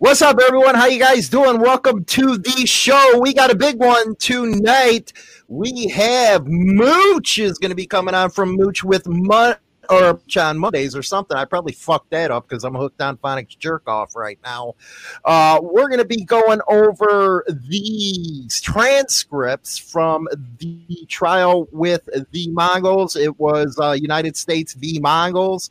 What's up, everyone? How you guys doing? Welcome to the show. We got a big one tonight. We have Mooch is going to be coming on from Mooch with Mud or on Mondays or something. I probably fucked that up because I'm hooked on phonics jerk off right now. Uh, we're going to be going over these transcripts from the trial with the Mongols. It was uh, United States v. Mongols,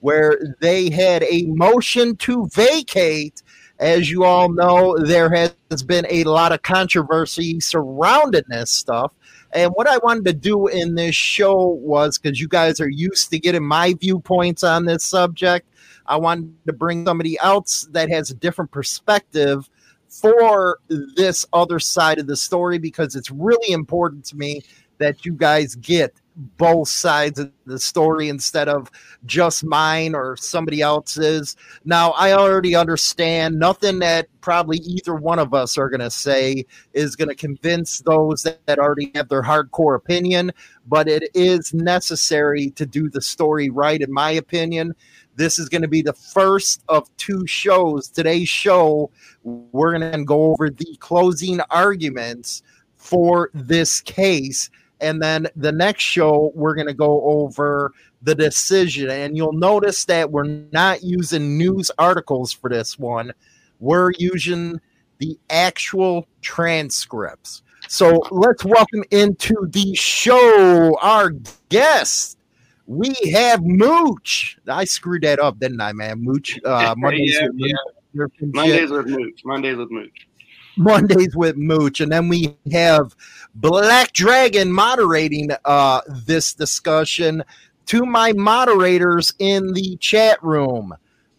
where they had a motion to vacate as you all know, there has been a lot of controversy surrounding this stuff. And what I wanted to do in this show was because you guys are used to getting my viewpoints on this subject, I wanted to bring somebody else that has a different perspective for this other side of the story because it's really important to me that you guys get both sides of the story instead of just mine or somebody else's. Now, I already understand nothing that probably either one of us are going to say is going to convince those that, already have their hardcore opinion, but it is necessary to do the story right, in my opinion. This is going to be the first of two shows. Today's show, we're going to go over the closing arguments for this case and then the next show, we're going to go over the decision. And you'll notice that we're not using news articles for this one, we're using the actual transcripts. So let's welcome into the show our guest. We have Mooch. I screwed that up, didn't I, man? Mooch. Uh, Mondays, yeah, with yeah. Mondays with Mooch. Mondays with Mooch. Mondays with Mooch, and then we have Black Dragon moderating uh, this discussion. To my moderators in the chat room,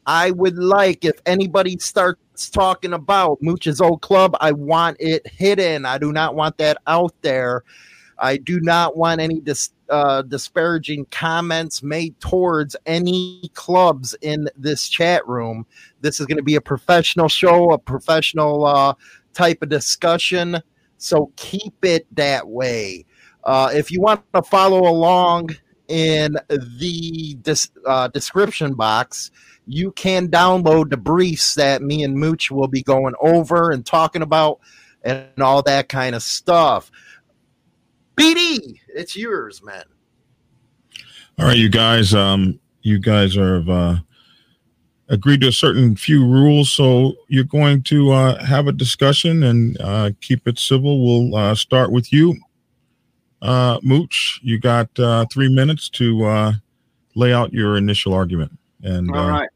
I would like if anybody starts talking about Mooch's old club, I want it hidden. I do not want that out there. I do not want any dis, uh, disparaging comments made towards any clubs in this chat room. This is going to be a professional show, a professional uh, type of discussion. So keep it that way. Uh, if you want to follow along in the dis- uh, description box, you can download the briefs that me and Mooch will be going over and talking about and all that kind of stuff. BD, it's yours, man. All right, you guys. Um, you guys are uh, agreed to a certain few rules. So you're going to uh, have a discussion and uh, keep it civil. We'll uh, start with you, uh, Mooch. You got uh, three minutes to uh, lay out your initial argument. And all right,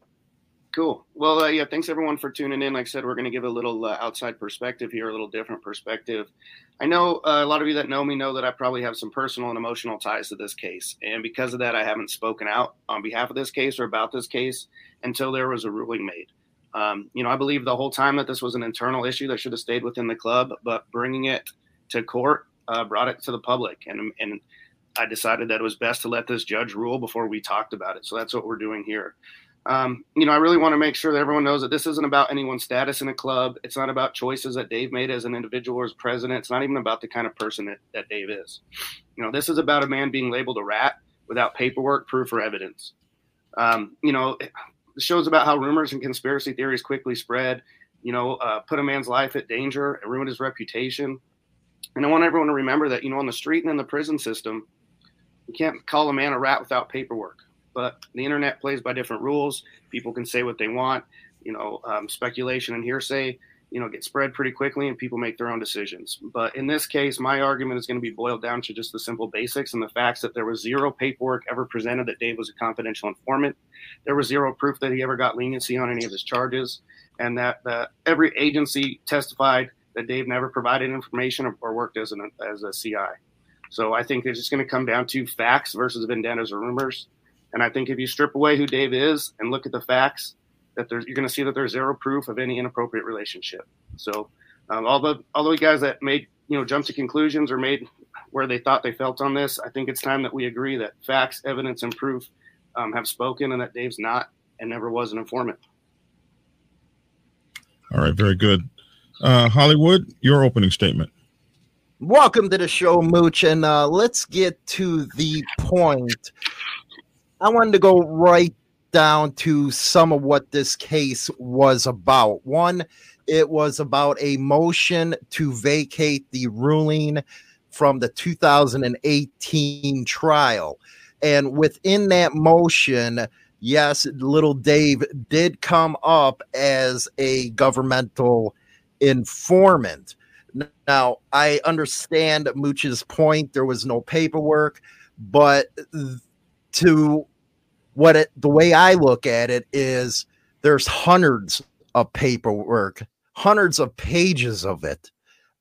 cool. Well, yeah, thanks everyone for tuning in. Like I said, we're going to give a little outside perspective here, a little different perspective. I know a lot of you that know me know that I probably have some personal and emotional ties to this case. And because of that, I haven't spoken out on behalf of this case or about this case until there was a ruling made. Um, you know, I believe the whole time that this was an internal issue that should have stayed within the club, but bringing it to court uh, brought it to the public, and and I decided that it was best to let this judge rule before we talked about it. So that's what we're doing here. Um, you know, I really want to make sure that everyone knows that this isn't about anyone's status in a club. It's not about choices that Dave made as an individual or as president. It's not even about the kind of person that, that Dave is. You know, this is about a man being labeled a rat without paperwork, proof, or evidence. Um, you know, the show's about how rumors and conspiracy theories quickly spread, you know, uh, put a man's life at danger and ruin his reputation. And I want everyone to remember that, you know, on the street and in the prison system, You can't call a man a rat without paperwork. But the internet plays by different rules. People can say what they want. You know, um, speculation and hearsay you know get spread pretty quickly and people make their own decisions but in this case my argument is going to be boiled down to just the simple basics and the facts that there was zero paperwork ever presented that dave was a confidential informant there was zero proof that he ever got leniency on any of his charges and that, that every agency testified that dave never provided information or, or worked as, an, as a ci so i think it's just going to come down to facts versus vendettas or rumors and i think if you strip away who dave is and look at the facts that there's you're going to see that there's zero proof of any inappropriate relationship. So, um, all the all the guys that made you know jumped to conclusions or made where they thought they felt on this, I think it's time that we agree that facts, evidence, and proof um, have spoken, and that Dave's not and never was an informant. All right, very good. Uh, Hollywood, your opening statement. Welcome to the show, Mooch, and uh, let's get to the point. I wanted to go right down to some of what this case was about. One, it was about a motion to vacate the ruling from the 2018 trial. And within that motion, yes, little Dave did come up as a governmental informant. Now, I understand Mooch's point. There was no paperwork, but to what it the way I look at it is there's hundreds of paperwork, hundreds of pages of it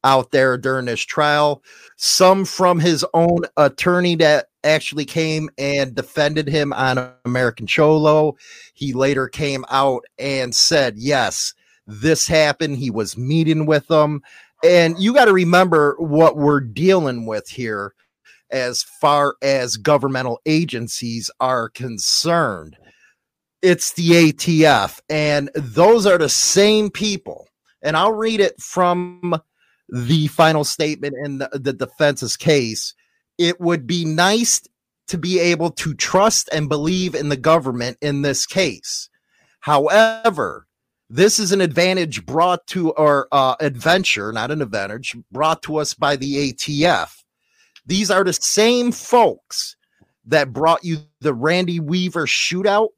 out there during this trial. Some from his own attorney that actually came and defended him on American Cholo. He later came out and said, yes, this happened. He was meeting with them. And you got to remember what we're dealing with here as far as governmental agencies are concerned. It's the ATF, and those are the same people. And I'll read it from the final statement in the, the defense's case. It would be nice to be able to trust and believe in the government in this case. However, this is an advantage brought to our uh, adventure, not an advantage brought to us by the ATF. These are the same folks that brought you the Randy Weaver shootout,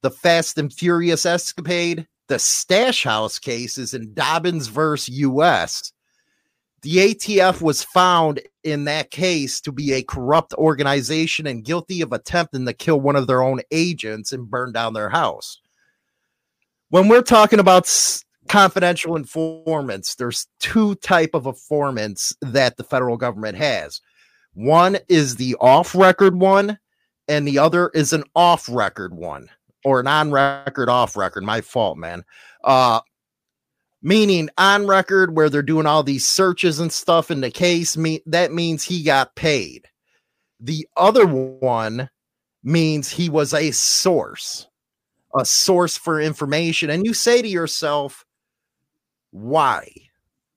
the Fast and Furious escapade, the Stash House cases in Dobbins versus US. The ATF was found in that case to be a corrupt organization and guilty of attempting to kill one of their own agents and burn down their house. When we're talking about confidential informants, there's two type of informants that the federal government has. One is the off record one, and the other is an off record one or an on record, off record. My fault, man. Uh, meaning on record where they're doing all these searches and stuff in the case. Me- that means he got paid. The other one means he was a source, a source for information. And you say to yourself, why?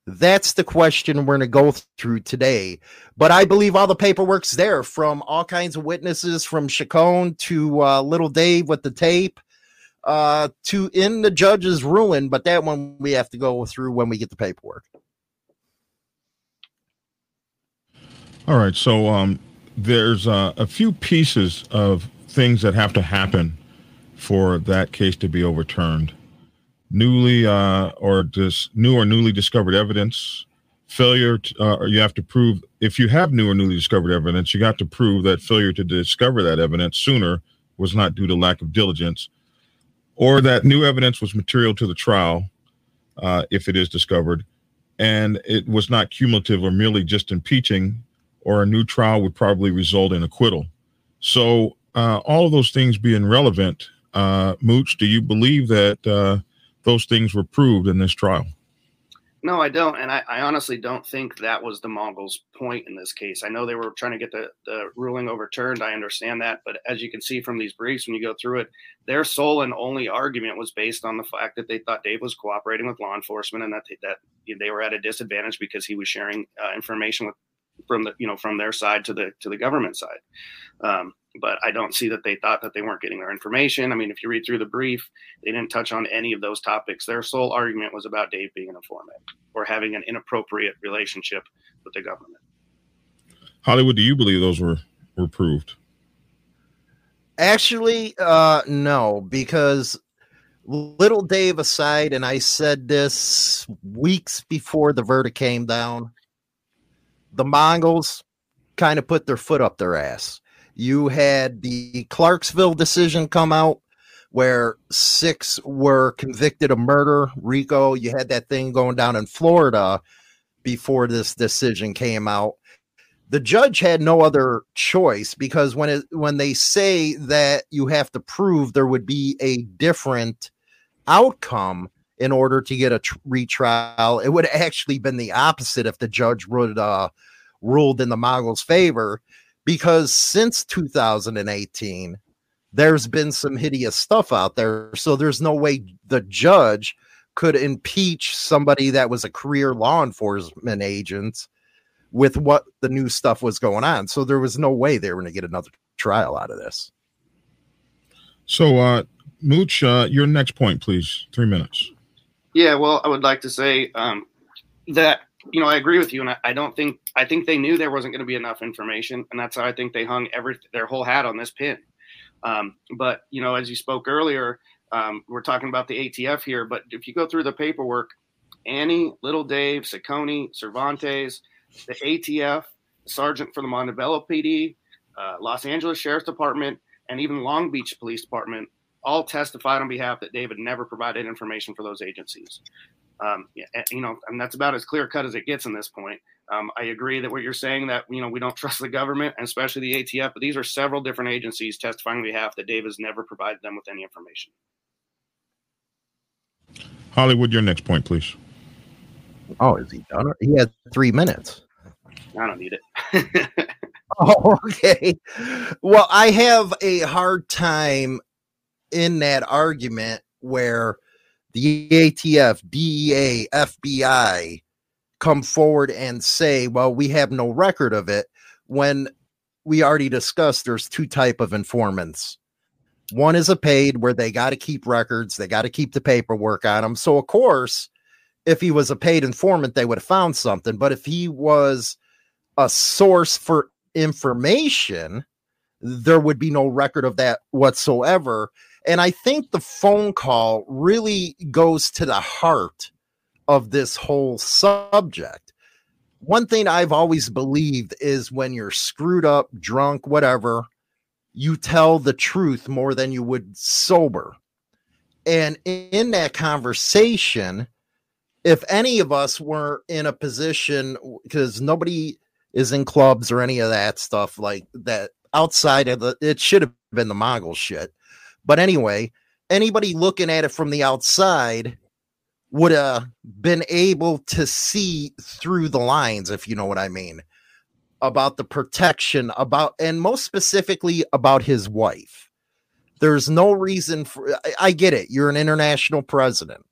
That's the question we're going to go through today. But I believe all the paperwork's there from all kinds of witnesses, from Chacon to uh, Little Dave with the tape uh, to in the judge's ruling. But that one we have to go through when we get the paperwork. All right. So um, there's uh, a few pieces of things that have to happen for that case to be overturned newly uh, or just new or newly discovered evidence. Failure to, uh, or you have to prove if you have new or newly discovered evidence you got to prove that failure to discover that evidence sooner was not due to lack of diligence or that new evidence was material to the trial uh, if it is discovered. And it was not cumulative or merely just impeaching or a new trial would probably result in acquittal. So uh, all of those things being relevant uh, mooch do you believe that uh, those things were proved in this trial. No, I don't. And I, I, honestly don't think that was the Mongols' point in this case. I know they were trying to get the, the ruling overturned. I understand that. But as you can see from these briefs, when you go through it, their sole and only argument was based on the fact that they thought Dave was cooperating with law enforcement and that they, that they were at a disadvantage because he was sharing uh, information with from the you know from their side to the to the government side. Um, but I don't see that they thought that they weren't getting their information. I mean, if you read through the brief, they didn't touch on any of those topics. Their sole argument was about Dave being an informant or having an inappropriate relationship with the government. Hollywood, do you believe those were were proved. Actually, uh, no, because little Dave aside, and I said this weeks before the verdict came down, the Mongols kind of put their foot up their ass. You had the Clarksville decision come out where six were convicted of murder. RICO, you had that thing going down in Florida before this decision came out the judge had no other choice because when it when they say that you have to prove there would be a different outcome in order to get a tr- retrial it would actually been the opposite if the judge would uh ruled in the Mongols favor because since 2018 there's been some hideous stuff out there so there's no way the judge could impeach somebody that was a career law enforcement agent with what the new stuff was going on. So there was no way they were going to get another trial out of this. So, uh, Mooch, uh, your next point, please. Three minutes. Yeah, well, I would like to say um, that you know I agree with you, and I, I don't think I think they knew there wasn't going to be enough information, and that's how I think they hung every their whole hat on this pin. Um, but you know, as you spoke earlier, um, we're talking about the ATF here, but if you go through the paperwork, Annie, Little Dave, Ciccone, Cervantes, the ATF, sergeant for the Montebello PD, uh, Los Angeles Sheriff's Department, and even Long Beach Police Department all testified on behalf that David never provided information for those agencies. Um, you know, and that's about as clear cut as it gets in this point. Um, I agree that what you're saying that you know we don't trust the government and especially the ATF, but these are several different agencies testifying on behalf that David has never provided them with any information. Hollywood, your next point, please. Oh, is he done? He has three minutes. I don't need it. oh, okay. Well, I have a hard time in that argument where the ATF, DEA, FBI come forward and say, well, we have no record of it when we already discussed there's two type of informants. One is a paid where they got to keep records, they got to keep the paperwork on them. So of course, if he was a paid informant, they would have found something. But if he was a source for information, there would be no record of that whatsoever. And I think the phone call really goes to the heart of this whole subject. One thing I've always believed is when you're screwed up, drunk, whatever, you tell the truth more than you would sober. And in that conversation, if any of us were in a position, because nobody is in clubs or any of that stuff like that outside of the it should have been the Mongol shit. But anyway, anybody looking at it from the outside would have been able to see through the lines, if you know what I mean, about the protection, about and most specifically about his wife. There's no reason for I, I get it, you're an international president.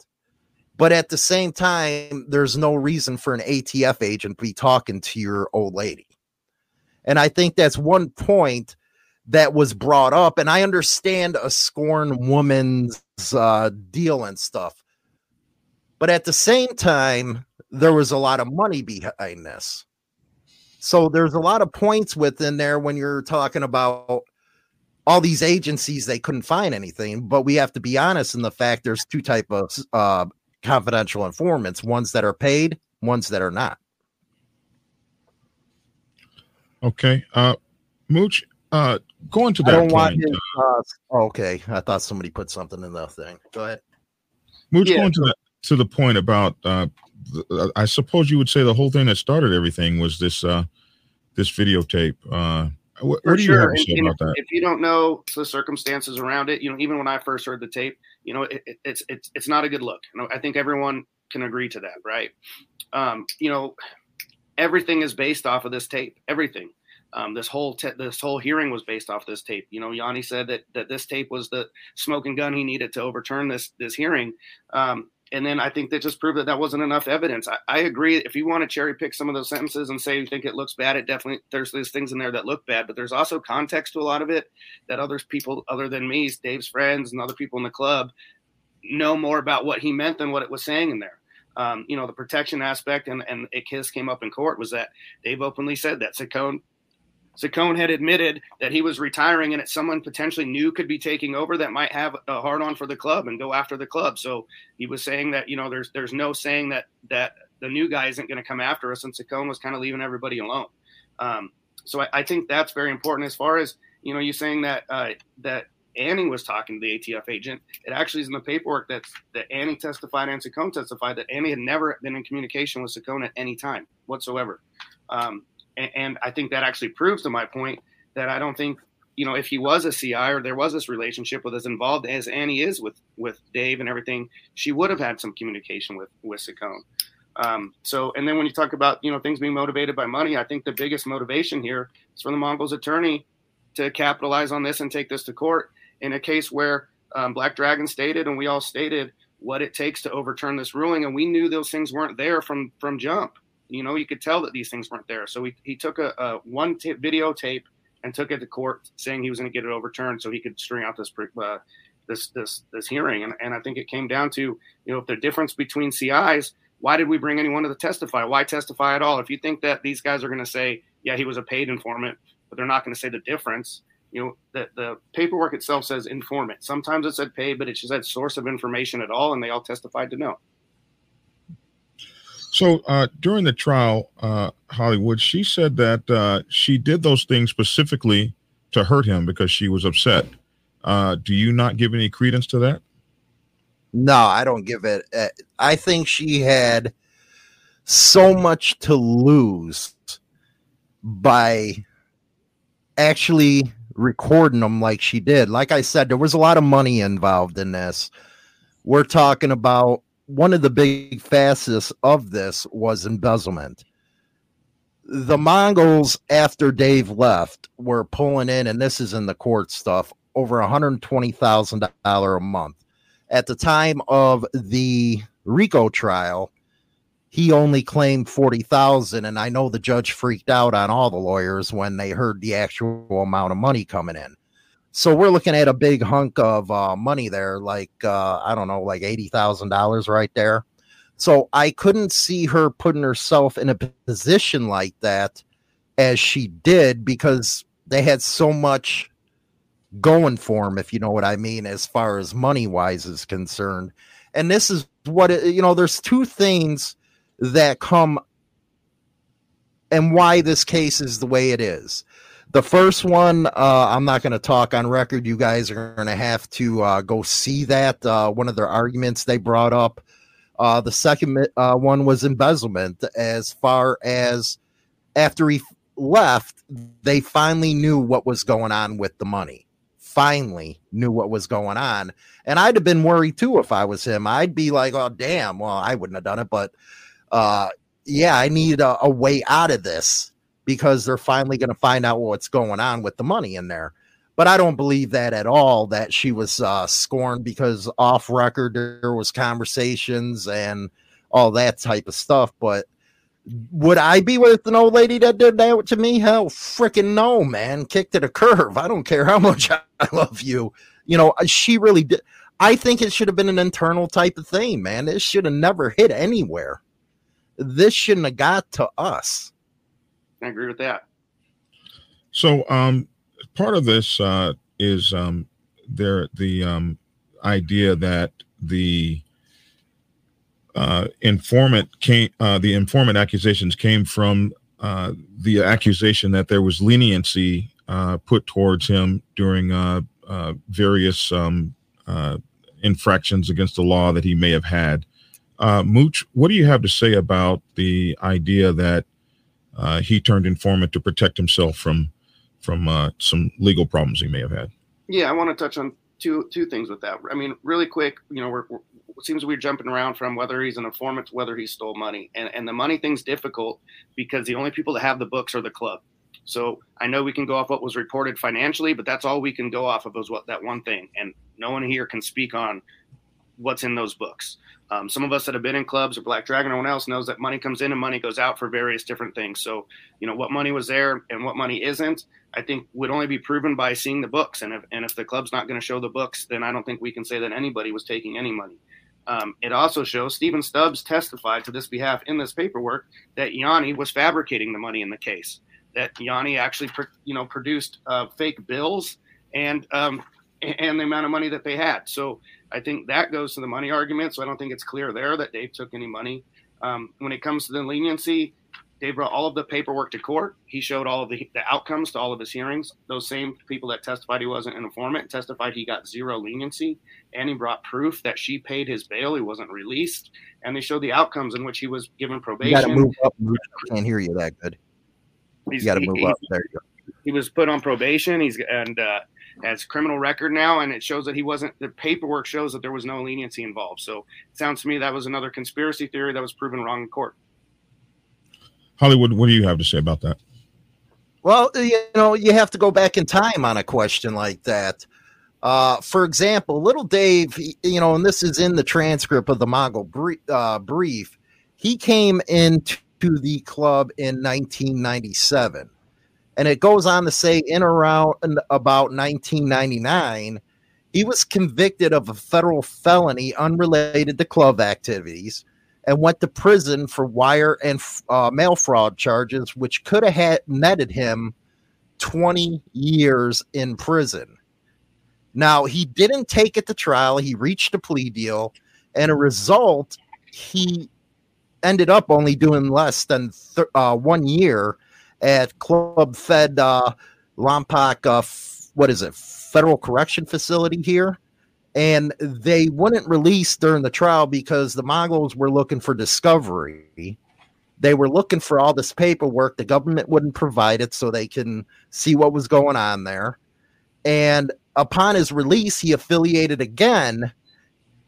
But at the same time, there's no reason for an ATF agent to be talking to your old lady. And I think that's one point that was brought up. And I understand a scorn woman's uh, deal and stuff. But at the same time, there was a lot of money behind this. So there's a lot of points within there when you're talking about all these agencies they couldn't find anything but we have to be honest in the fact there's two type of uh, confidential informants, ones that are paid, ones that are not. Okay. Uh Mooch, uh going to that I don't point, want his, uh, oh, okay. I thought somebody put something in the thing. Go ahead. Mooch, yeah. going to that to the point about uh, uh I suppose you would say the whole thing that started everything was this uh this videotape. Uh what, what do you have to say and, about that? If you don't know the circumstances around it, you know, even when I first heard the tape, you know, it, it's it's it's not a good look. You know, I think everyone can agree to that, right? Um, you know, everything is based off of this tape. Everything. Um, this whole te- this whole hearing was based off this tape. You know, Yanny said that that this tape was the smoking gun he needed to overturn this this hearing. Um, and then I think that just proved that that wasn't enough evidence. I, I, agree. If you want to cherry pick some of those sentences and say you think it looks bad, it definitely there's these things in there that look bad, but there's also context to a lot of it that other people other than me, Dave's friends and other people in the club know more about what he meant than what it was saying in there. Um, you know, the protection aspect and and a kiss came up in court was that Dave openly said that Ciccone Ciccone had admitted that he was retiring and that someone potentially new could be taking over that might have a hard on for the club and go after the club. So he was saying that, you know, there's there's no saying that that the new guy isn't going to come after us. And Ciccone was kind of leaving everybody alone. Um, so I, I, think that's very important as far as, you know, you saying that uh, that Annie was talking to the ATF agent. It actually is in the paperwork that's that Annie testified and Ciccone testified that Annie had never been in communication with Ciccone at any time whatsoever. Um, and, I think that actually proves to my point that I don't think you know if he was a CI or there was this relationship with as involved as Annie is with with Dave and everything, she would have had some communication with with Ciccone. Um, so, and then when you talk about you know things being motivated by money, I think the biggest motivation here is for the Mongols attorney to capitalize on this and take this to court in a case where um, Black Dragon stated and we all stated what it takes to overturn this ruling, and we knew those things weren't there from from jump. You know, you could tell that these things weren't there. So he, he took a, a one t- videotape and took it to court, saying he was going to get it overturned so he could string out this uh, this this this hearing. And, and I think it came down to you know if the difference between CIs, why did we bring anyone to testify? Why testify at all? If you think that these guys are going to say, yeah, he was a paid informant, but they're not going to say the difference. You know, the, the paperwork itself says informant. Sometimes it said paid, but it just said source of information at all, and they all testified to no. So uh, during the trial, uh, Hollywood, she said that uh, she did those things specifically to hurt him because she was upset. Uh, do you not give any credence to that? No, I don't give it. Uh, I think she had so much to lose by actually recording them like she did. Like I said, there was a lot of money involved in this. We're talking about one of the big facets of this was embezzlement. The Mongols, after Dave left, were pulling in, and this is in the court stuff, over $120,000 a month. At the time of the RICO trial, he only claimed 40,000 and I know the judge freaked out on all the lawyers when they heard the actual amount of money coming in. So we're looking at a big hunk of uh, money there, like uh, I don't know, like eighty thousand dollars right there. So I couldn't see her putting herself in a position like that as she did because they had so much going for them, if you know what I mean, as far as money wise is concerned. And this is what it, you know. There's two things that come and why this case is the way it is. The first one, uh, I'm not going to talk on record. You guys are going to have to uh, go see that. Uh, one of their arguments they brought up. Uh, the second uh, one was embezzlement. As far as after he left, they finally knew what was going on with the money. Finally knew what was going on. And I'd have been worried too if I was him. I'd be like, oh, damn. Well, I wouldn't have done it. But uh, yeah, I need a, a way out of this because they're finally going to find out what's going on with the money in there. But I don't believe that at all. That she was uh, scorned because off record there was conversations and all that type of stuff. But would I be with an old lady that did that to me? Hell, freaking no, man! Kick to the curve. I don't care how much I love you. You know, uh, she really did. I think it should have been an internal type of thing, man. It should have never hit anywhere. This shouldn't have got to us. I agree with that. So, um, part of this uh, is um, there the um, idea that the uh, informant came, uh, the informant accusations came from uh, the accusation that there was leniency uh, put towards him during uh, various um, infractions against the law that he may have had. Mooch, what do you have to say about the idea that uh, he turned informant to protect himself from from uh, some legal problems he may have had. Yeah, I want to touch on two two things with that. I mean, really quick, you know, we're, we're it seems we're jumping around from whether he's an informant to whether he stole money, and and the money thing's difficult because the only people that have the books are the club. So I know we can go off what was reported financially, but that's all we can go off of is what that one thing, and no one here can speak on what's in those books. Um, some of us that have been in clubs or Black Dragon or anyone else knows that money comes in and money goes out for various different things. So, you know, what money was there and what money isn't, I think would only be proven by seeing the books. And if, and if the club's not going to show the books, then I don't think we can say that anybody was taking any money. Um, it also shows Stephen Stubbs testified to this behalf in this paperwork that Yanny was fabricating the money in the case. that Yanny actually, you know, produced uh, fake bills and um, and the amount of money that they had. So I think that goes to the money argument. So I don't think it's clear there that Dave took any money. Um, when it comes to the leniency, Dave brought all of the paperwork to court. He showed all of the, the outcomes to all of his hearings. Those same people that testified he wasn't an informant testified he got zero leniency. And he brought proof that she paid his bail. He wasn't released. And they showed the outcomes in which he was given probation. You got to move up. I can't hear you that good. He's, you got to move he, up. There you go. He was put on probation. He's and uh, has criminal record now, and it shows that he wasn't. The paperwork shows that there was no leniency involved. So it sounds to me that was another conspiracy theory that was proven wrong in court. Hollywood, what do you have to say about that? Well, you know, you have to go back in time on a question like that. Uh, for example, little Dave, you know, and this is in the transcript of the Mogul brief, uh, brief he came into the club in 1997. And it goes on to say, in around about 1999, he was convicted of a federal felony unrelated to club activities and went to prison for wire and uh, mail fraud charges, which could have had netted him 20 years in prison. Now, he didn't take it to trial. He reached a plea deal, and a result, he ended up only doing less than th- uh, one year at Club Fed uh, Lompoc, uh, f- what is it, Federal Correction Facility here and they wouldn't release during the trial because the Moguls were looking for discovery. They were looking for all this paperwork. The government wouldn't provide it so they can see what was going on there. And upon his release, he affiliated again.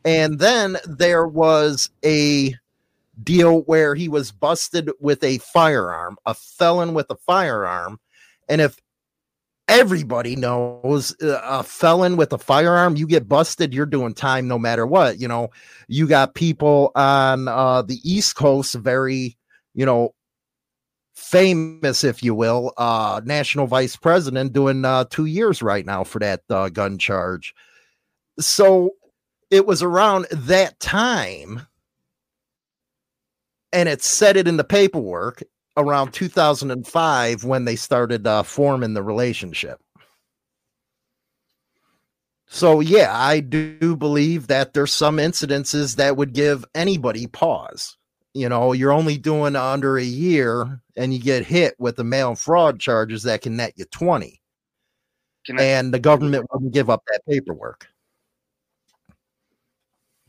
And then there was a deal where he was busted with a firearm, a felon with a firearm. And if everybody knows uh, a felon with a firearm you get busted you're doing time no matter what you know you got people on uh, the east coast very you know famous if you will uh national vice president doing uh 2 years right now for that uh, gun charge so it was around that time and it said it in the paperwork around 2005 when they started uh, forming the relationship. So yeah, I do believe that there's some incidences that would give anybody pause. You know, you're only doing under a year and you get hit with the mail fraud charges that can net you 20. I- and the government wouldn't give up that paperwork.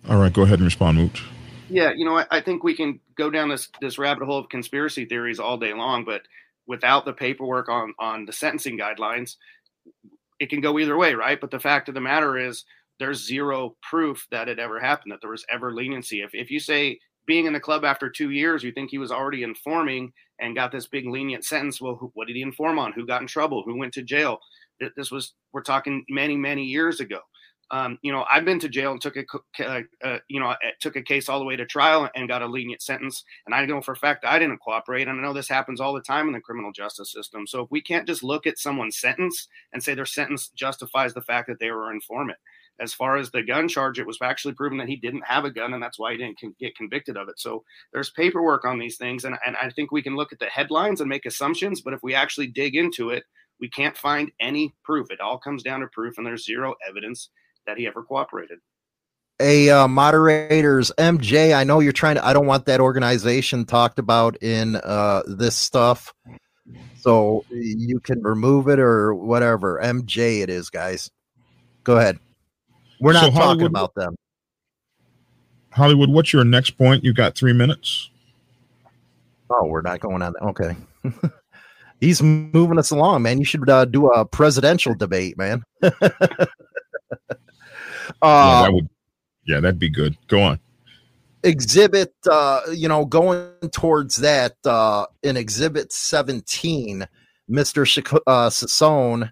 All right, go ahead and respond, Mooch. Yeah, you know, I, I, think we can go down this this rabbit hole of conspiracy theories all day long, but without the paperwork on on the sentencing guidelines, it can go either way, right? But the fact of the matter is, there's zero proof that it ever happened, that there was ever leniency. If if you say being in the club after two years, you think he was already informing and got this big lenient sentence. Well, who, what did he inform on? Who got in trouble? Who went to jail? This was we're talking many many years ago. Um, you know, I've been to jail and took a, uh, you know, took a case all the way to trial and got a lenient sentence. And I know for a fact I didn't cooperate. And I know this happens all the time in the criminal justice system. So if we can't just look at someone's sentence and say their sentence justifies the fact that they were an informant. As far as the gun charge, it was actually proven that he didn't have a gun, and that's why he didn't con- get convicted of it. So there's paperwork on these things, and, and I think we can look at the headlines and make assumptions. But if we actually dig into it, we can't find any proof. It all comes down to proof, and there's zero evidence that he ever cooperated. A uh, moderators, MJ. I know you're trying to. I don't want that organization talked about in uh, this stuff, so you can remove it or whatever. MJ, it is, guys. Go ahead. We're not so talking about them. Hollywood, what's your next point? You've got three minutes. Oh, we're not going on. that. Okay. He's moving us along, man. You should uh, do a presidential debate, man. Uh, yeah, that would, yeah, that'd be good. Go on. Exhibit, uh, you know, going towards that uh, in Exhibit 17, Mr. Sh- uh, Sassone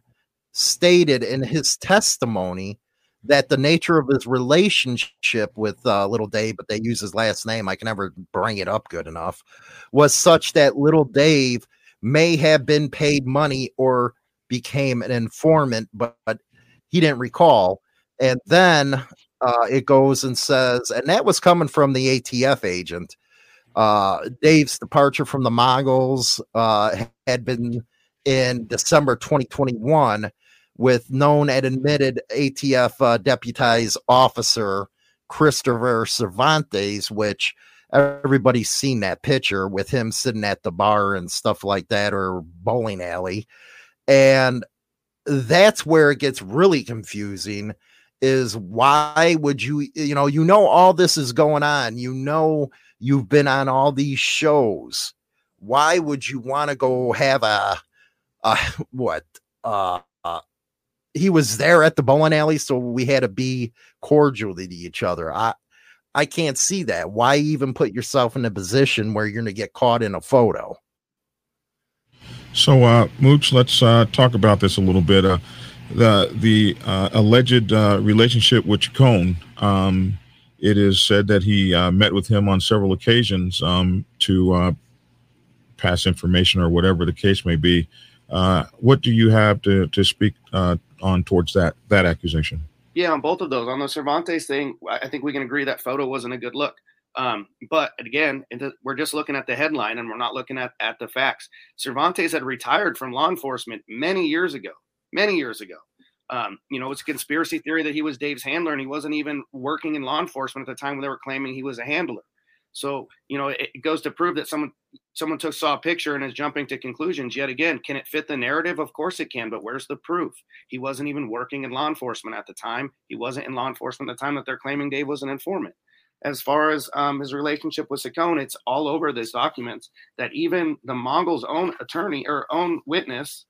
stated in his testimony that the nature of his relationship with uh, little Dave, but they use his last name, I can never bring it up good enough, was such that little Dave may have been paid money or became an informant, but, but he didn't recall. And then uh, it goes and says, and that was coming from the ATF agent. Uh, Dave's departure from the Moguls uh, had been in December 2021 with known and admitted ATF uh, deputized officer Christopher Cervantes, which everybody's seen that picture with him sitting at the bar and stuff like that or bowling alley. And that's where it gets really confusing is why would you you know you know all this is going on. You know you've been on all these shows. Why would you want to go have a, a what uh, uh he was there at the bowling alley so we had to be cordial to each other. I i can't see that. Why even put yourself in a position where you're going to get caught in a photo? So uh mooch let's uh talk about this a little bit. Uh the the uh, alleged uh, relationship with Chacon. Um, it is said that he uh, met with him on several occasions um, to uh, pass information or whatever the case may be. Uh, what do you have to to speak uh, on towards that that accusation? Yeah, on both of those. On the Cervantes thing, I think we can agree that photo wasn't a good look. Um, but again, we're just looking at the headline and we're not looking at, at the facts. Cervantes had retired from law enforcement many years ago many years ago. Um, you know, it's a conspiracy theory that he was Dave's handler and he wasn't even working in law enforcement at the time when they were claiming he was a handler. So, you know, it, goes to prove that someone someone took saw a picture and is jumping to conclusions yet again. Can it fit the narrative? Of course it can, but where's the proof? He wasn't even working in law enforcement at the time. He wasn't in law enforcement at the time that they're claiming Dave was an informant. As far as um, his relationship with Chacon, it's all over this document that even the Mongols' own attorney or own witness,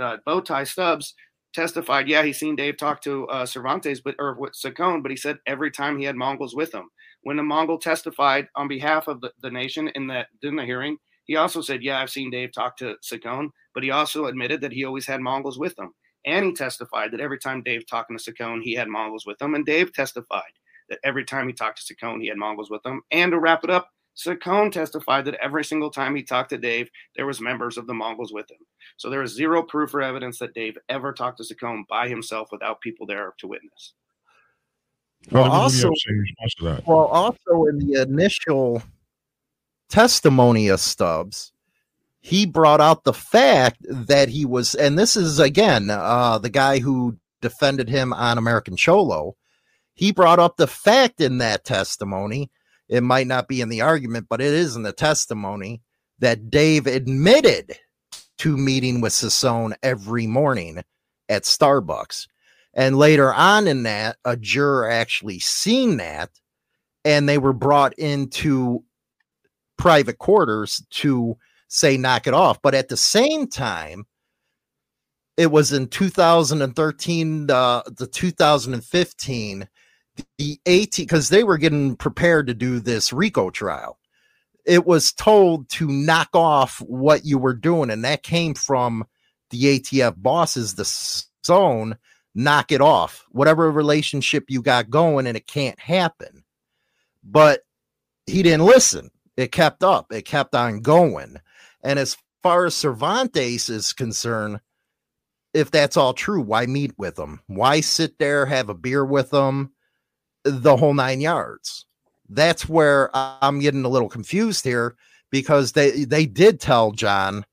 uh, Bowtie Stubbs, testified, yeah, he's seen Dave talk to uh, Cervantes, but or with Chacon, but he said every time he had Mongols with him. When the Mongol testified on behalf of the, the nation in that in the hearing, he also said, yeah, I've seen Dave talk to Chacon, but he also admitted that he always had Mongols with him. And he testified that every time Dave talked to Chacon, he had Mongols with him. And Dave testified that every time he talked to Chacon, he had Mongols with him. And to wrap it up, Chacon testified that every single time he talked to Dave, there was members of the Mongols with him. So there is zero proof or evidence that Dave ever talked to Chacon by himself without people there to witness. Well, also, well, also in the initial testimony of Stubbs, he brought out the fact that he was, and this is again uh, the guy who defended him on American Cholo. He brought up the fact in that testimony it might not be in the argument, but it is in the testimony that Dave admitted to meeting with Sassone every morning at Starbucks. And later on in that, a juror actually seen that and they were brought into private quarters to say knock it off. But at the same time, it was in 2013 uh, the 2015 the 18 because they were getting prepared to do this RICO trial. It was told to knock off what you were doing, and that came from the ATF bosses, the zone, knock it off. Whatever relationship you got going, and it can't happen. But he didn't listen. It kept up, it kept on going. And as far as Cervantes is concerned, if that's all true, why meet with them? Why sit there, have a beer with them? The whole nine yards. That's where I'm getting a little confused here because they they did tell John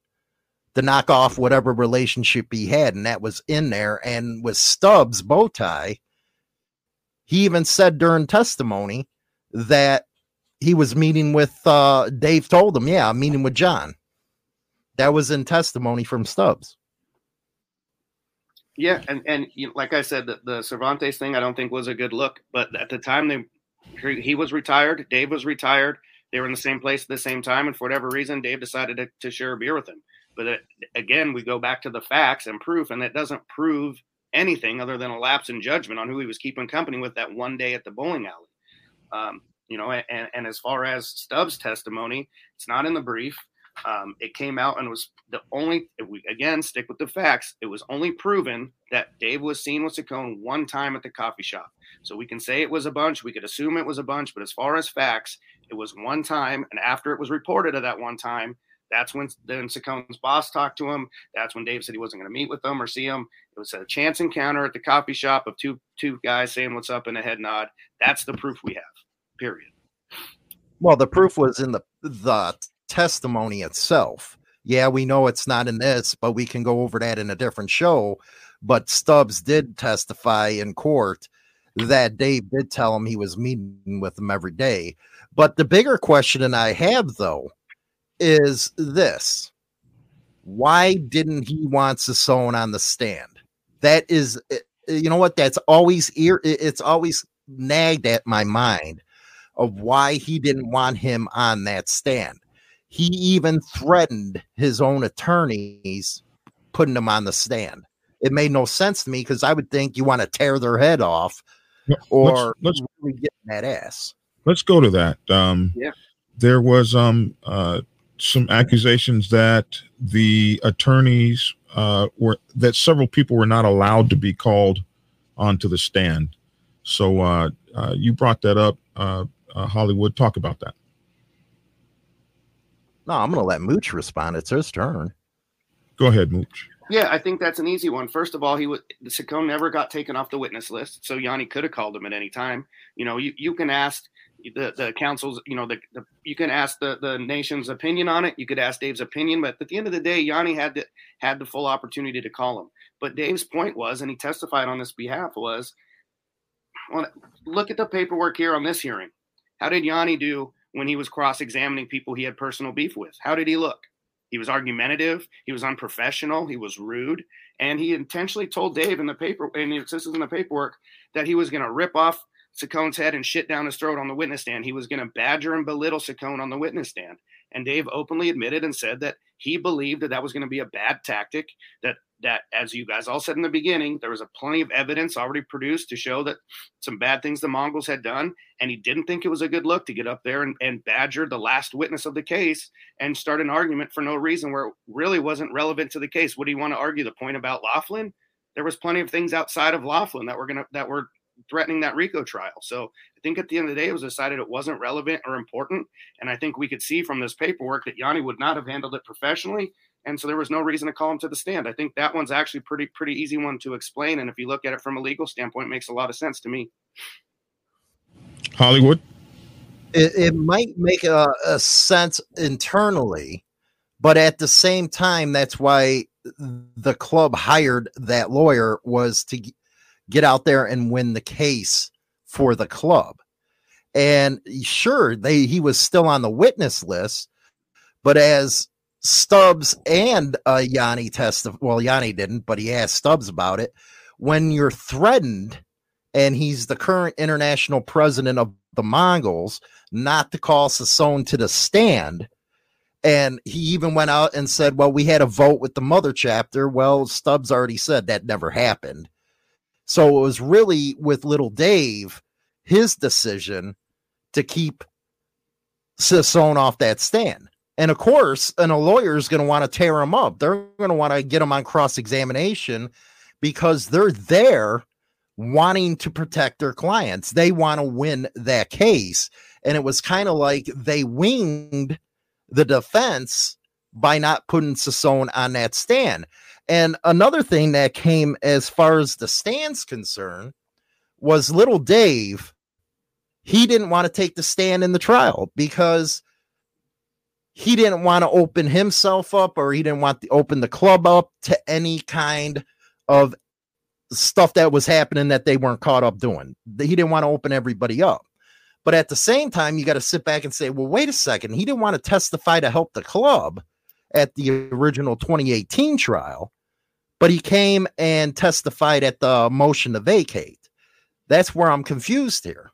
to knock off whatever relationship he had, and that was in there. And with Stubbs bow tie, he even said during testimony that he was meeting with uh, Dave. Told him, "Yeah, I'm meeting with John." That was in testimony from Stubbs. Yeah, and and you know, like I said, the, the Cervantes thing I don't think was a good look. But at the time they he was retired, Dave was retired. They were in the same place at the same time, and for whatever reason, Dave decided to, to share a beer with him. But it, again, we go back to the facts and proof, and it doesn't prove anything other than a lapse in judgment on who he was keeping company with that one day at the bowling alley. Um, you know, and, and as far as Stubbs' testimony, it's not in the brief. Um, it came out and was the only, we again stick with the facts, it was only proven that Dave was seen with Chacon one time at the coffee shop. So we can say it was a bunch, we could assume it was a bunch, but as far as facts, it was one time. And after it was reported at that one time, that's when then Chacon's boss talked to him. That's when Dave said he wasn't going to meet with them or see him. It was a chance encounter at the coffee shop of two two guys saying what's up and a head nod. That's the proof we have. Period. Well, the proof was in the the testimony itself Yeah, we know it's not in this, but we can go over that in a different show. But Stubbs did testify in court that Dave did tell him he was meeting with him every day. But the bigger question I have, though, is this why didn't he want Sasson on the stand? That is, eh, eh, you know what? That's always ear. It's always nagged at my mind of why he didn't want him on that stand. He even threatened his own attorneys putting him on the stand. It made no sense to me because I would think you want to tear their head off or let's, let's really get that ass. Let's go to that. Um, yeah. There was um, uh, some accusations that the attorneys uh, were that several people were not allowed to be called onto the stand. So uh, uh, you brought that up, uh, uh, Hollywood. Talk about that. No, I'm going to let Mooch respond. It's his turn. Go ahead, Mooch. Yeah, I think that's an easy one. First of all, he was Ciccone never got taken off the witness list, so Yanny could have called him at any time. You know, you, you can ask the the council's, you know, the, the you can ask the the nation's opinion on it. You could ask Dave's opinion, but at the end of the day, Yanny had the had the full opportunity to call him. But Dave's point was, and he testified on this behalf, was, well, look at the paperwork here on this hearing. How did Yanny do when he was cross examining people he had personal beef with? How did he look? He was argumentative. He was unprofessional. He was rude, and he intentionally told Dave in the paper, and this is in the paperwork, that he was going to rip off Ciccone's head and shit down his throat on the witness stand. He was going to badger and belittle Ciccone on the witness stand. And Dave openly admitted and said that he believed that that was going to be a bad tactic. That that, as you guys all said in the beginning, there was a plenty of evidence already produced to show that some bad things the Mongols had done, and he didn't think it was a good look to get up there and, and badger the last witness of the case and start an argument for no reason where it really wasn't relevant to the case. What do you want to argue? The point about Laughlin? There was plenty of things outside of Laughlin that were gonna that were threatening that RICO trial. So I think at the end of the day, it was decided it wasn't relevant or important. And I think we could see from this paperwork that Yanny would not have handled it professionally. And so there was no reason to call him to the stand. I think that one's actually pretty pretty easy one to explain. And if you look at it from a legal standpoint, it makes a lot of sense to me. Hollywood. It, it might make a, a sense internally, but at the same time, that's why the club hired that lawyer was to get out there and win the case for the club. And sure, they he was still on the witness list, but as Stubbs and uh, Yanny testified, well, Yanny didn't, but he asked Stubbs about it. When you're threatened, and he's the current international president of the Mongols, not to call Sasson to the stand. And he even went out and said, Well, we had a vote with the mother chapter. Well, Stubbs already said that never happened. So it was really with little Dave, his decision to keep Sasson off that stand. And of course, and a lawyer is going to want to tear him up. They're going to want to get him on cross examination because they're there wanting to protect their clients. They want to win that case. And it was kind of like they winged the defense by not putting Sasson on that stand. And another thing that came as far as the stand's concerned was little Dave. He didn't want to take the stand in the trial because he didn't want to open himself up or he didn't want to open the club up to any kind of stuff that was happening that they weren't caught up doing. He didn't want to open everybody up. But at the same time, you got to sit back and say, well, wait a second. He didn't want to testify to help the club at the original 2018 trial, but he came and testified at the motion to vacate. That's where I'm confused here.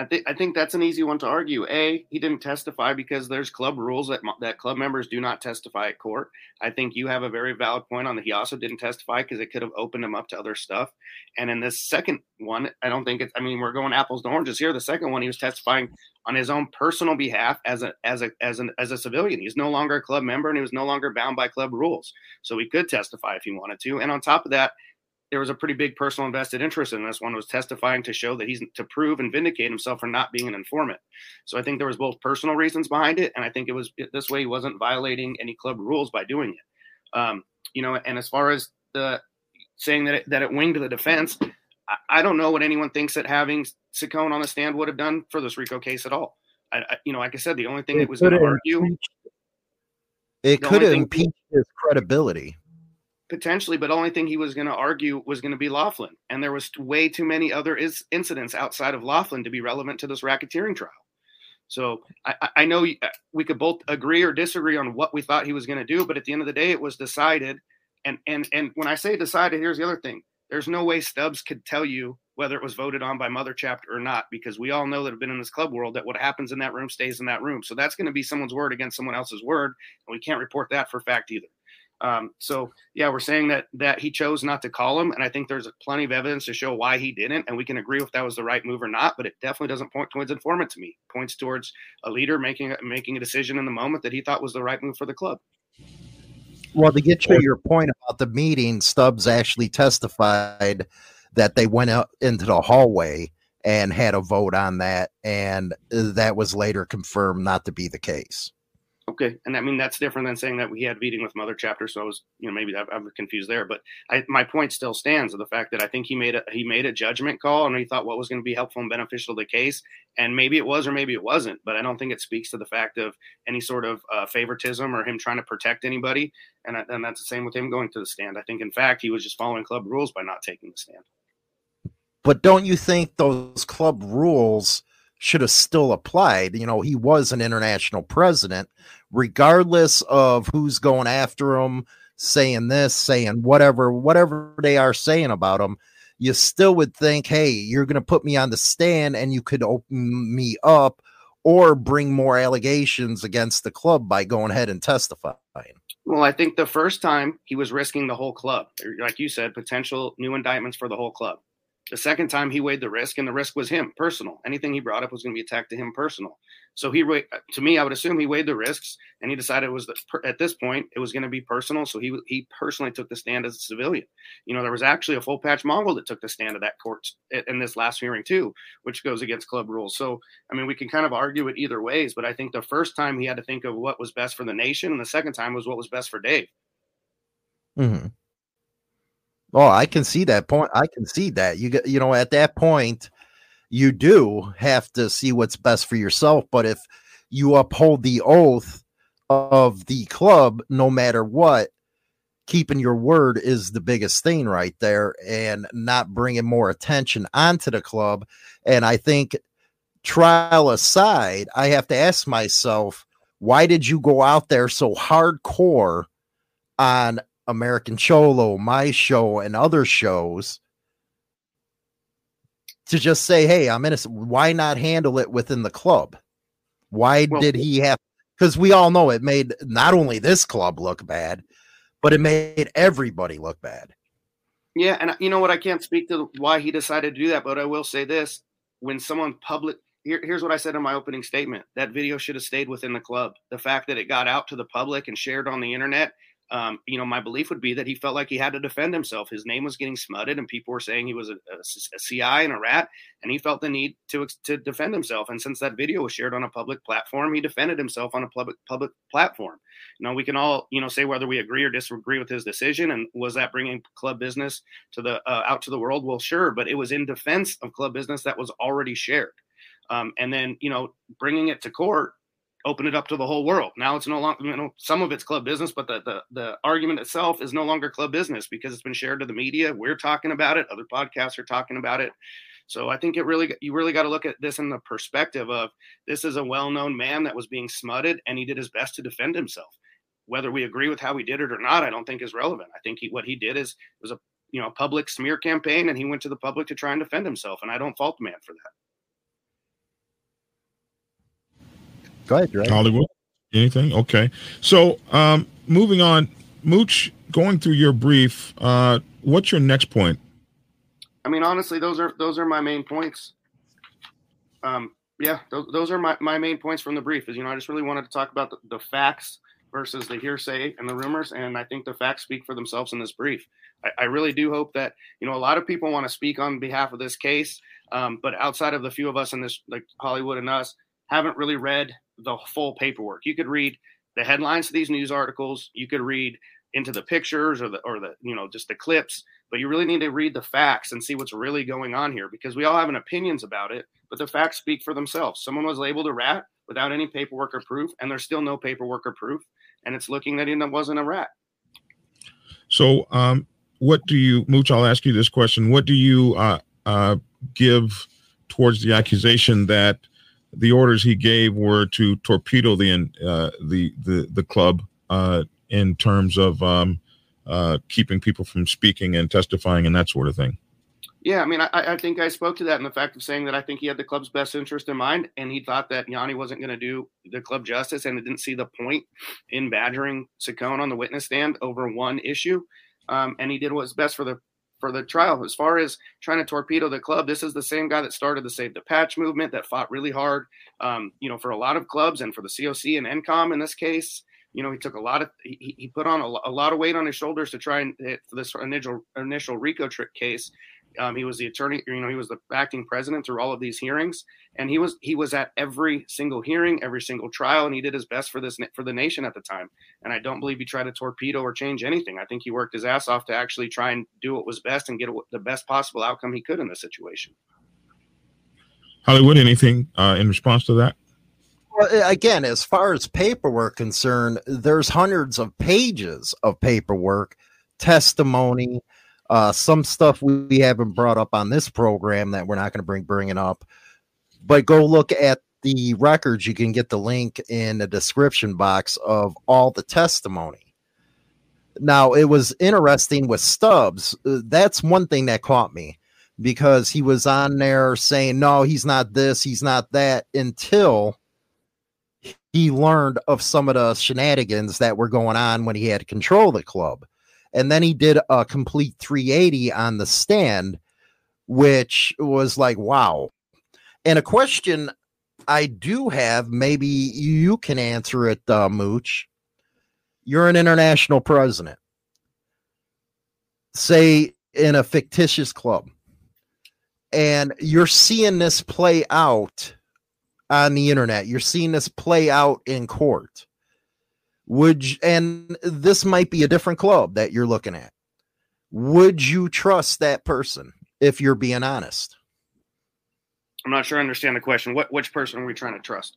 I think I think that's an easy one to argue. A, he didn't testify because there's club rules that that club members do not testify at court. I think you have a very valid point on that. He also didn't testify because it could have opened him up to other stuff. And in this second one, I don't think it's. I mean, we're going apples to oranges here. The second one, he was testifying on his own personal behalf as a as a as an as a civilian. He's no longer a club member and he was no longer bound by club rules. So he could testify if he wanted to. And on top of that, there was a pretty big personal invested interest in this one. Was testifying to show that he's to prove and vindicate himself for not being an informant. So i think there was both personal reasons behind it and i think it was this way he wasn't violating any club rules by doing it. Um, you know and as far as the saying that it, that it winged the defense I, I, don't know what anyone thinks that having Ciccone on the stand would have done for this RICO case at all. I, I you know like i said the only thing it, was going to argue It could have impeached his credibility potentially, but only thing he was going to argue was going to be Laughlin, and there was way too many other is, incidents outside of Laughlin to be relevant to this racketeering trial. So I, I know uh, we could both agree or disagree on what we thought he was going to do, but at the end of the day, it was decided. And and and when I say decided, here's the other thing: there's no way Stubbs could tell you whether it was voted on by Mother Chapter or not, because we all know that have been in this club world that what happens in that room stays in that room. So that's going to be someone's word against someone else's word, and we can't report that for fact either. Um, so yeah, we're saying that that he chose not to call him, and I think there's plenty of evidence to show why he didn't, and we can agree if that was the right move or not. But it definitely doesn't point towards informant to me. It points towards a leader making making a decision in the moment that he thought was the right move for the club. Well, to get to your point about the meeting, Stubbs actually testified that they went out into the hallway and had a vote on that, and that was later confirmed not to be the case. Okay, and I mean that's different than saying that we had meeting with Mother Chapter. So I was, you know, maybe I'm confused there, but I, my point still stands of the fact that I think he made a he made a judgment call and he thought what was going to be helpful and beneficial to the case, and maybe it was or maybe it wasn't. But I don't think it speaks to the fact of any sort of uh, favoritism or him trying to protect anybody. And and that's the same with him going to the stand. I think in fact he was just following club rules by not taking the stand. But don't you think those club rules? Should have still applied. You know, he was an international president, regardless of who's going after him, saying this, saying whatever, whatever they are saying about him. You still would think, hey, you're going to put me on the stand and you could open me up or bring more allegations against the club by going ahead and testifying. Well, I think the first time he was risking the whole club, like you said, potential new indictments for the whole club. The second time he weighed the risk, and the risk was him personal. Anything he brought up was going to be attacked to him personal. So he, to me, I would assume he weighed the risks, and he decided it was that at this point it was going to be personal. So he he personally took the stand as a civilian. You know, there was actually a full patch Mongol that took the stand at that court in this last hearing too, which goes against club rules. So I mean, we can kind of argue it either ways, but I think the first time he had to think of what was best for the nation, and the second time was what was best for Dave. Hmm. Oh, I can see that point. I can see that. You get, you know, at that point, you do have to see what's best for yourself. But if you uphold the oath of the club, no matter what, keeping your word is the biggest thing right there and not bringing more attention onto the club. And I think, trial aside, I have to ask myself, why did you go out there so hardcore on American Cholo, my show, and other shows to just say, hey, I'm innocent. Why not handle it within the club? Why well, did he have? Because we all know it made not only this club look bad, but it made everybody look bad. Yeah, and uh, you know what? I can't speak to why he decided to do that, but I will say this: when someone public, here, here's what I said in my opening statement: that video should have stayed within the club. The fact that it got out to the public and shared on the internet um, you know, my belief would be that he felt like he had to defend himself. His name was getting smutted, and people were saying he was a, a, a, CI and a rat, and he felt the need to to defend himself. And since that video was shared on a public platform, he defended himself on a public public platform. Now we can all you know say whether we agree or disagree with his decision, and was that bringing club business to the uh, out to the world? Well, sure, but it was in defense of club business that was already shared. Um, and then you know bringing it to court open it up to the whole world. Now it's no longer, you know, some of it's club business, but the, the, the argument itself is no longer club business because it's been shared to the media. We're talking about it. Other podcasts are talking about it. So I think it really, you really got to look at this in the perspective of this is a well-known man that was being smutted and he did his best to defend himself. Whether we agree with how he did it or not, I don't think is relevant. I think he, what he did is it was a, you know, public smear campaign and he went to the public to try and defend himself. And I don't fault the man for that. Go ahead, Dre. Hollywood. Anything? Okay. So, um, moving on, Mooch, going through your brief, uh, what's your next point? I mean, honestly, those are those are my main points. Um, yeah, those, those are my, my main points from the brief. Is you know, I just really wanted to talk about the, the facts versus the hearsay and the rumors, and I think the facts speak for themselves in this brief. I, I really do hope that you know a lot of people want to speak on behalf of this case, um, but outside of the few of us in this, like Hollywood and us, haven't really read the full paperwork. You could read the headlines of these news articles. You could read into the pictures or the or the you know just the clips but you really need to read the facts and see what's really going on here because we all have an opinions about it but the facts speak for themselves someone was labeled a rat without any paperwork or proof and there's still no paperwork or proof and it's looking that he wasn't a rat. So, um, what do you, Mooch? I'll ask you this question: What do you uh, uh, give towards the accusation that the orders he gave were to torpedo the uh, the the the club uh, in terms of um, uh, keeping people from speaking and testifying and that sort of thing? Yeah, I mean, I, I, think I spoke to that in the fact of saying that I think he had the club's best interest in mind, and he thought that Yanny wasn't going to do the club justice, and didn't see the point in badgering Ciccone on the witness stand over one issue. Um, and he did what's best for the for the trial. As far as trying to torpedo the club, this is the same guy that started the Save the Patch movement that fought really hard, um, you know, for a lot of clubs and for the COC and NCOM in this case. You know, he took a lot of he, he put on a, a, lot of weight on his shoulders to try and hit this initial initial RICO trick case um, he was the attorney, you know, he was the acting president through all of these hearings, and he was he was at every single hearing, every single trial, and he did his best for this for the nation at the time. And I don't believe he tried to torpedo or change anything. I think he worked his ass off to actually try and do what was best and get the best possible outcome he could in this situation. Hollywood, anything uh, in response to that? Well, again, as far as paperwork concerned, there's hundreds of pages of paperwork, testimony uh, some stuff we haven't brought up on this program that we're not going to bring bringing up, but go look at the records. You can get the link in the description box of all the testimony. Now, it was interesting with Stubbs. Uh, that's one thing that caught me because he was on there saying, no, he's not this, he's not that, until he learned of some of the shenanigans that were going on when he had control of the club. And then he did a complete 380 on the stand, which was like, wow. And a question I do have, maybe you can answer it, uh, Mooch. You're an international president. Say in a fictitious club, and you're seeing this play out on the internet. You're seeing this play out in court would you, and this might be a different club that you're looking at. Would you trust that person if you're being honest? I'm not sure I understand the question. What which person are we trying to trust?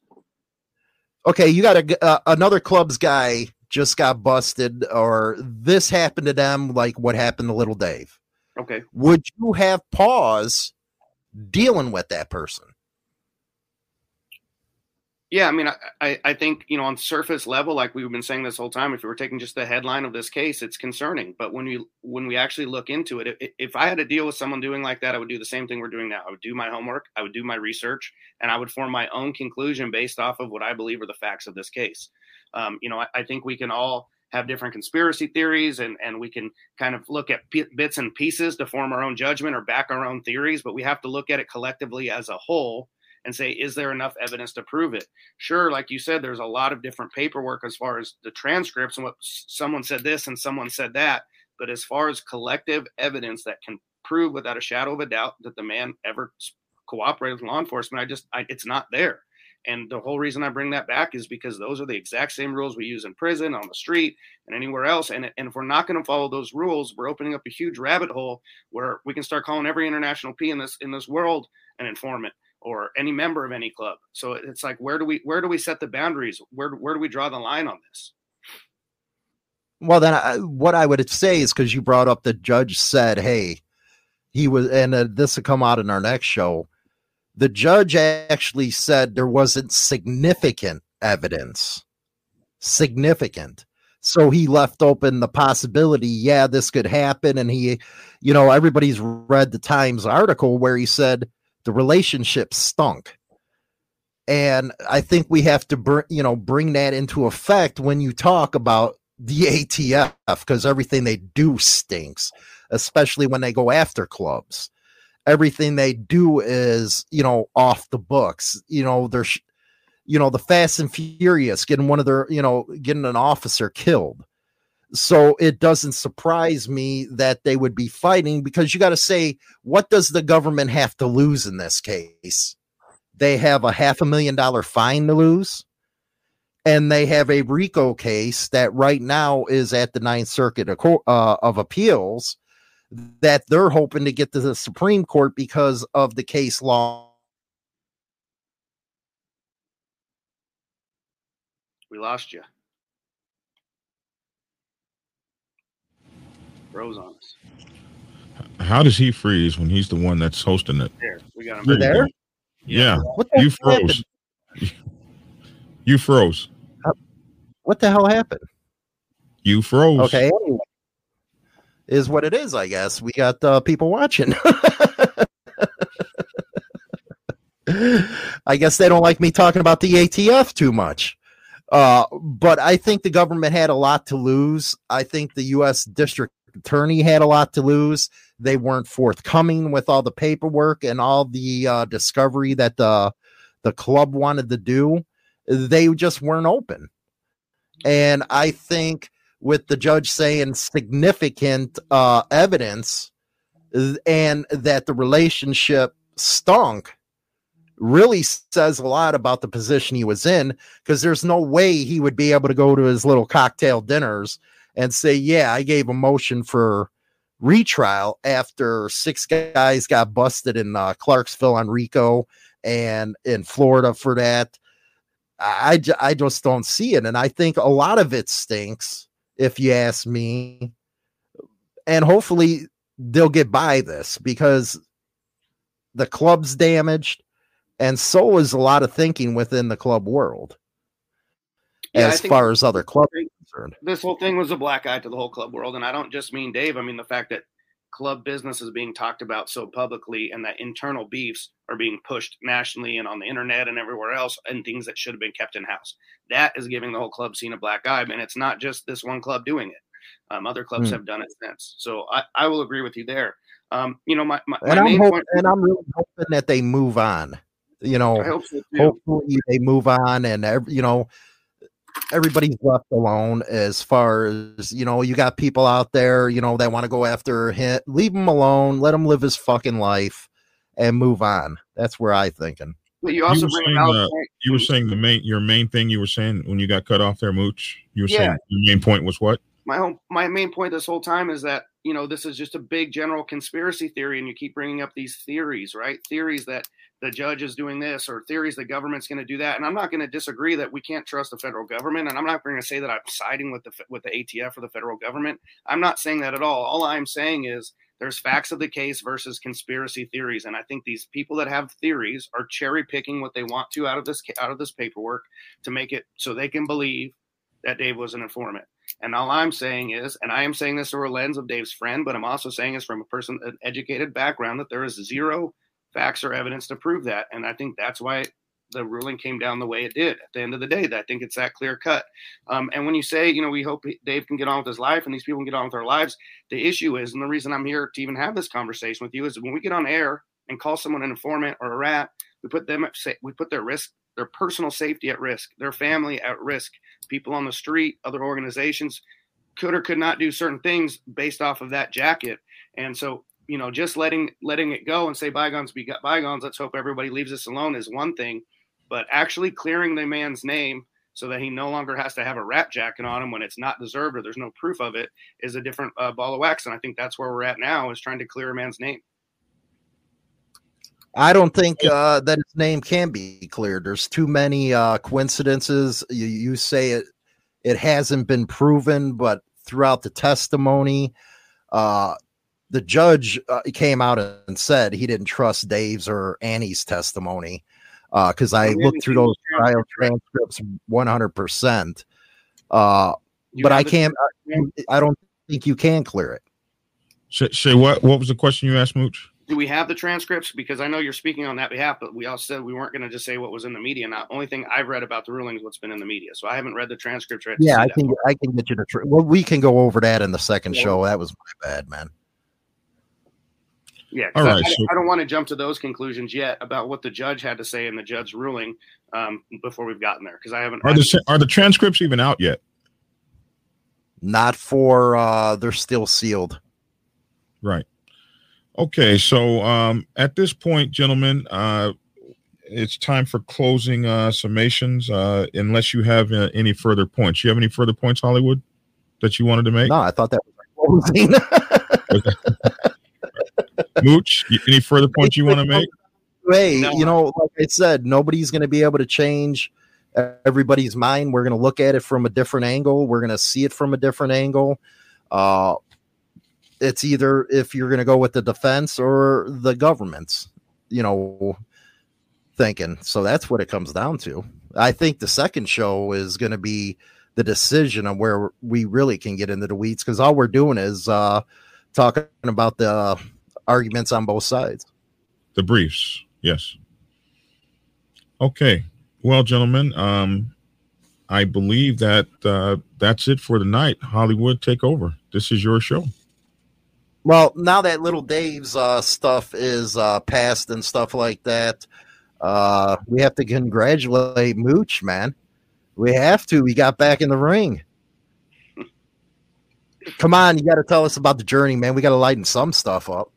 Okay, you got a uh, another club's guy just got busted, or this happened to them, like what happened to Little Dave. Okay, would you have pause dealing with that person? Yeah, I mean, I, I think, you know, on surface level, like we've been saying this whole time, if we were taking just the headline of this case, it's concerning. But when we when we actually look into it, if I had to deal with someone doing like that, I would do the same thing we're doing now. I would do my homework, I would do my research, and I would form my own conclusion based off of what I believe are the facts of this case. Um, you know, I, I, think we can all have different conspiracy theories and, and we can kind of look at p- bits and pieces to form our own judgment or back our own theories, but we have to look at it collectively as a whole and say, is there enough evidence to prove it? Sure, like you said, there's a lot of different paperwork as far as the transcripts and what someone said this and someone said that. But as far as collective evidence that can prove without a shadow of a doubt that the man ever cooperated with law enforcement, I just, I, it's not there. And the whole reason I bring that back is because those are the exact same rules we use in prison, on the street, and anywhere else. And, and if we're not going to follow those rules, we're opening up a huge rabbit hole where we can start calling every international P in this in this world an informant or any member of any club. So it's like where do we where do we set the boundaries? Where where do we draw the line on this? Well, then I, what I would say is because you brought up the judge said, "Hey, he was," and uh, this will come out in our next show. The judge actually said there wasn't significant evidence, significant. So he left open the possibility, yeah, this could happen. And he, you know, everybody's read the Times article where he said the relationship stunk. And i think we have to br- you know bring that into effect when you talk about the atf because everything they do stinks especially when they go after clubs. Everything they do is you know off the books. You know they're you know the fast and furious getting one of their you know getting an officer killed so it doesn't surprise me that they would be fighting because you got to say, what does the government have to lose in this case? They have a half a million dollar fine to lose. And they have a RICO case that right now is at the Ninth Circuit of, uh, of Appeals that they're hoping to get to the Supreme Court because of the case law. We lost you. Froze on us. How does he freeze when he's the one that's hosting it? There, we got him. You There there? go. Yeah, What the you froze. You froze. What the hell happened? You froze. Okay, anyway, is what it is. I guess we got uh, people watching. I guess they don't like me talking about the ATF too much. Uh, but I think the government had a lot to lose. I think the U.S. District Attorney had a lot to lose. They weren't forthcoming with all the paperwork and all the uh, discovery that the the club wanted to do. They just weren't open. And I think with the judge saying significant uh, evidence and that the relationship stunk really says a lot about the position he was in because there's no way he would be able to go to his little cocktail dinners and say, Yeah, I gave a motion for retrial after six guys got busted in uh, Clarksville on RICO and in Florida for that. I, I just don't see it. And I think a lot of it stinks, if you ask me. And hopefully they'll get by this because the club's damaged and so is a lot of thinking within the club world Yeah, as far as other clubs concerned. this whole thing was a black eye to the whole club world, and I don't just mean Dave. I mean the fact that club business is being talked about so publicly, and that internal beefs are being pushed nationally and on the internet and everywhere else, and things that should have been kept in house. That is giving the whole club scene a black eye, and it's not just this one club doing it. Um, other clubs Hmm. have done it since. So I, I will agree with you there. Um, you know, my, my, my And I'm main hoping, and I'm really hoping that they move on. You know, so hopefully they move on and you know everybody's left alone as far as you know you got people out there you know that want to go after him leave him alone let him live his fucking life and move on that's where i thinking But you also were bring saying, a valid uh, point. You were saying the main, your main thing you were saying when you got cut off there, Mooch. You were Yeah. saying your main point was what? my home my main point this whole time is that you know this is just a big general conspiracy theory and you keep bringing up these theories right theories that the judge is doing this or theories the government's going to do that. And i'm not going to disagree that we can't trust the federal government and i'm not going to say that i'm siding with the with the atf or the federal government. I'm not saying that at all. All i'm saying is there's facts of the case versus conspiracy theories. And i think these people that have theories are cherry picking what they want to out of this out of this paperwork to make it so they can believe that dave was an informant. And all I'm saying is, and I am saying this through a lens of Dave's friend, but I'm also saying this from a person, an educated background, that there is zero facts or evidence to prove that. And I think that's why the ruling came down the way it did at the end of the day. I think it's that clear cut. Um, and when you say, you know, we hope Dave can get on with his life and these people can get on with their lives, the issue is, and the reason I'm here to even have this conversation with you is when we get on air and call someone an informant or a rat, we put them at, we put their risk, their personal safety at risk, their family at risk, people on the street, other organizations could or could not do certain things based off of that jacket. And so, you know, just letting letting it go and say bygones be bygones. Let's hope everybody leaves us alone is one thing, but actually clearing the man's name so that he no longer has to have a rat jacket on him when it's not deserved or there's no proof of it is a different uh, ball of wax. And I think that's where we're at now is trying to clear a man's name. i don't think uh, that his name can be cleared there's too many uh, coincidences you, you say it it hasn't been proven but throughout the testimony uh, the judge uh, came out and said he didn't trust dave's or annie's testimony because I looked through those those trial transcripts 100%. Uh, You but I can't, I don't think you can clear it. Say, say what? What was the question you asked, Mooch? do we have the transcripts? Because I know you're speaking on that behalf, but we also said we weren't going to just say what was in the media. Now, only thing I've read about the ruling is what's been in the media. So I haven't read the transcripts. Yet Yeah, I that. can, I can get you the, tr- well, we can go over that in the second Yeah. show. That was my bad, man. Yeah, 'cause All I, I- so- I don't want to jump to those conclusions yet about what the judge had to say in the judge's ruling um, before we've gotten there because I haven't. Are the are the transcripts even out yet? Not for, uh, they're still sealed. Right. Okay, so um, at this point, gentlemen, uh, it's time for closing uh, summations. Uh, unless you have uh, any further points, you have any further points, Hollywood, that you wanted to make? No, I thought that was closing. Mooch, any further points you want to make? hey, No. you know, like I said, nobody's going to be able to change everybody's mind. We're going to look at it from a different angle. We're going to see it from a different angle. Uh, it's either if you're going to go with the defense or the government's, you know, thinking. So that's what it comes down to. I think the second show is going to be the decision on where we really can get into the weeds because all we're doing is uh, talking about the arguments on both sides. The briefs, yes. Okay, well, gentlemen, um, I believe that uh, that's it for the night. Hollywood, take over. This is your show. Well, now that little Dave's uh, stuff is uh, passed and stuff like that, uh, we have to congratulate Mooch, man. We have to. We got back in the ring. Come on, you got to tell us about the journey, man. We got to lighten some stuff up.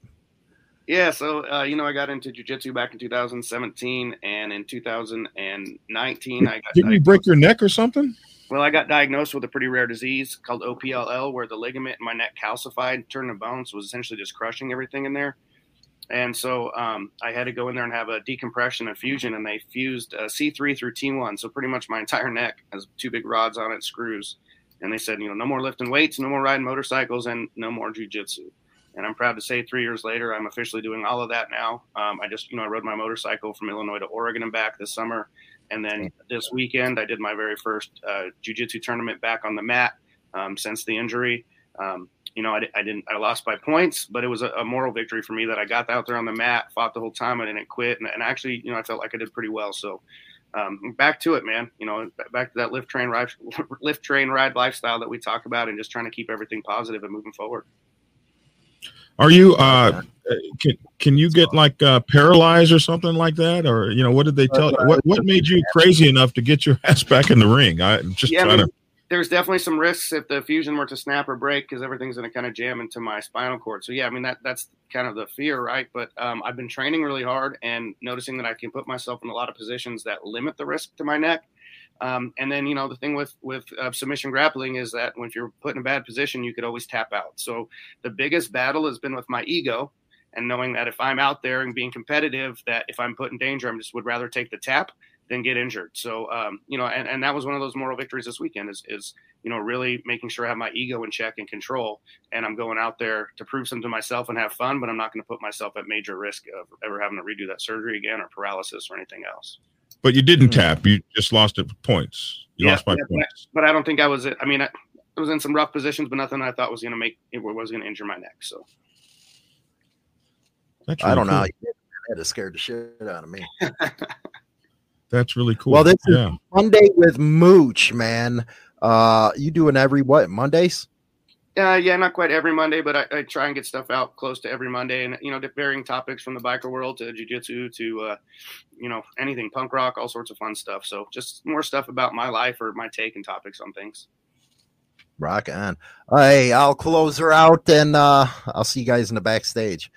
Yeah, so uh, you know, I got into jujitsu back in 2017, and in 2019, I got. Didn't you break your neck or something? Well, I got diagnosed with a pretty rare disease called OPLL, where the ligament in my neck calcified, turned to bone, so was essentially just crushing everything in there. And so um, I had to go in there and have a decompression and fusion, and they fused uh, C3 through T1. So pretty much my entire neck has two big rods on it, screws. And they said, you know, no more lifting weights, no more riding motorcycles, and no more jujitsu. And I'm proud to say, three years later, I'm officially doing all of that now. Um, I just, you know, I rode my motorcycle from Illinois to Oregon and back this summer, and then this weekend I did my very first uh, jujitsu tournament back on the mat um, since the injury. Um, you know, I, I, didn't, I lost by points, but it was a, a, moral victory for me that I got out there on the mat, fought the whole time, I didn't quit, and, and actually, you know, I felt like I did pretty well. So, um, back to it, man. You know, back to that lift train ride, lift train ride lifestyle that we talk about, and just trying to keep everything positive and moving forward. Are you uh can can you get like uh, paralyzed or something like that, or you know what did they tell you? What what made you crazy enough to get your ass back in the ring? I just yeah, trying to. There's definitely some risks if the fusion were to snap or break because everything's going to kind of jam into my spinal cord. So yeah, I mean that that's kind of the fear, right? But um, I've been training really hard and noticing that I can put myself in a lot of positions that limit the risk to my neck. Um, and then you know the thing with with uh, submission grappling is that when you're put in a bad position, you could always tap out. So the biggest battle has been with my ego and knowing that if I'm out there and being competitive, that if I'm put in danger, I just would rather take the tap than get injured. So um, you know, and, and that was one of those moral victories this weekend is is you know really making sure I have my ego in check and control, and I'm going out there to prove something to myself and have fun, but I'm not going to put myself at major risk of ever having to redo that surgery again or paralysis or anything else. But you didn't mm-hmm. tap. You just lost it points. You yeah, lost by yeah, points. But I don't think I was. I mean, I, I was in some rough positions, but nothing I thought was going to make it was going to injure my neck. So really I don't cool. know. That has scared the shit out of me. That's really cool. Well, this yeah. is Monday with Mooch, man. Uh, you doing every what Mondays? Uh, yeah, not quite every Monday, but I, I, try and get stuff out close to every Monday, and you know, varying topics from the biker world to jujitsu to uh, you know anything punk rock, all sorts of fun stuff. So just more stuff about my life or my take and topics on things. Rock on. Hey, I'll close her out, and uh, I'll see you guys in the backstage.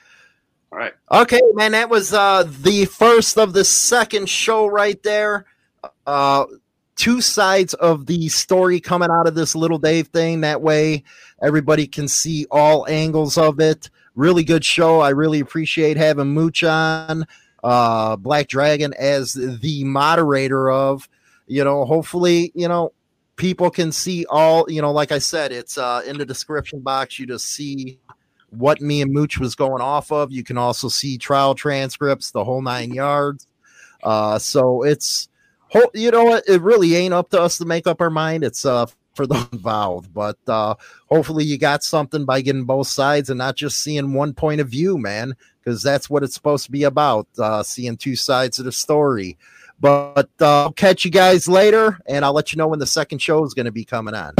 All right. Okay, man, that was uh, the first of the second show right there. Uh, two sides of the story coming out of this little Dave thing. That way, everybody can see all angles of it. Really good show. I really appreciate having Mooch on, uh, Black Dragon as the moderator of. You know, hopefully, you know, people can see all. You know, like I said, it's uh, in the description box. You just see what me and Mooch was going off of. You can also see trial transcripts, the whole nine yards. Uh, so it's you know what? It really ain't up to us to make up our mind. It's uh for the involved, but uh, hopefully you got something by getting both sides and not just seeing one point of view, man, because that's what it's supposed to be about, uh, seeing two sides of the story. But uh, I'll catch you guys later, and I'll let you know when the second show is going to be coming on.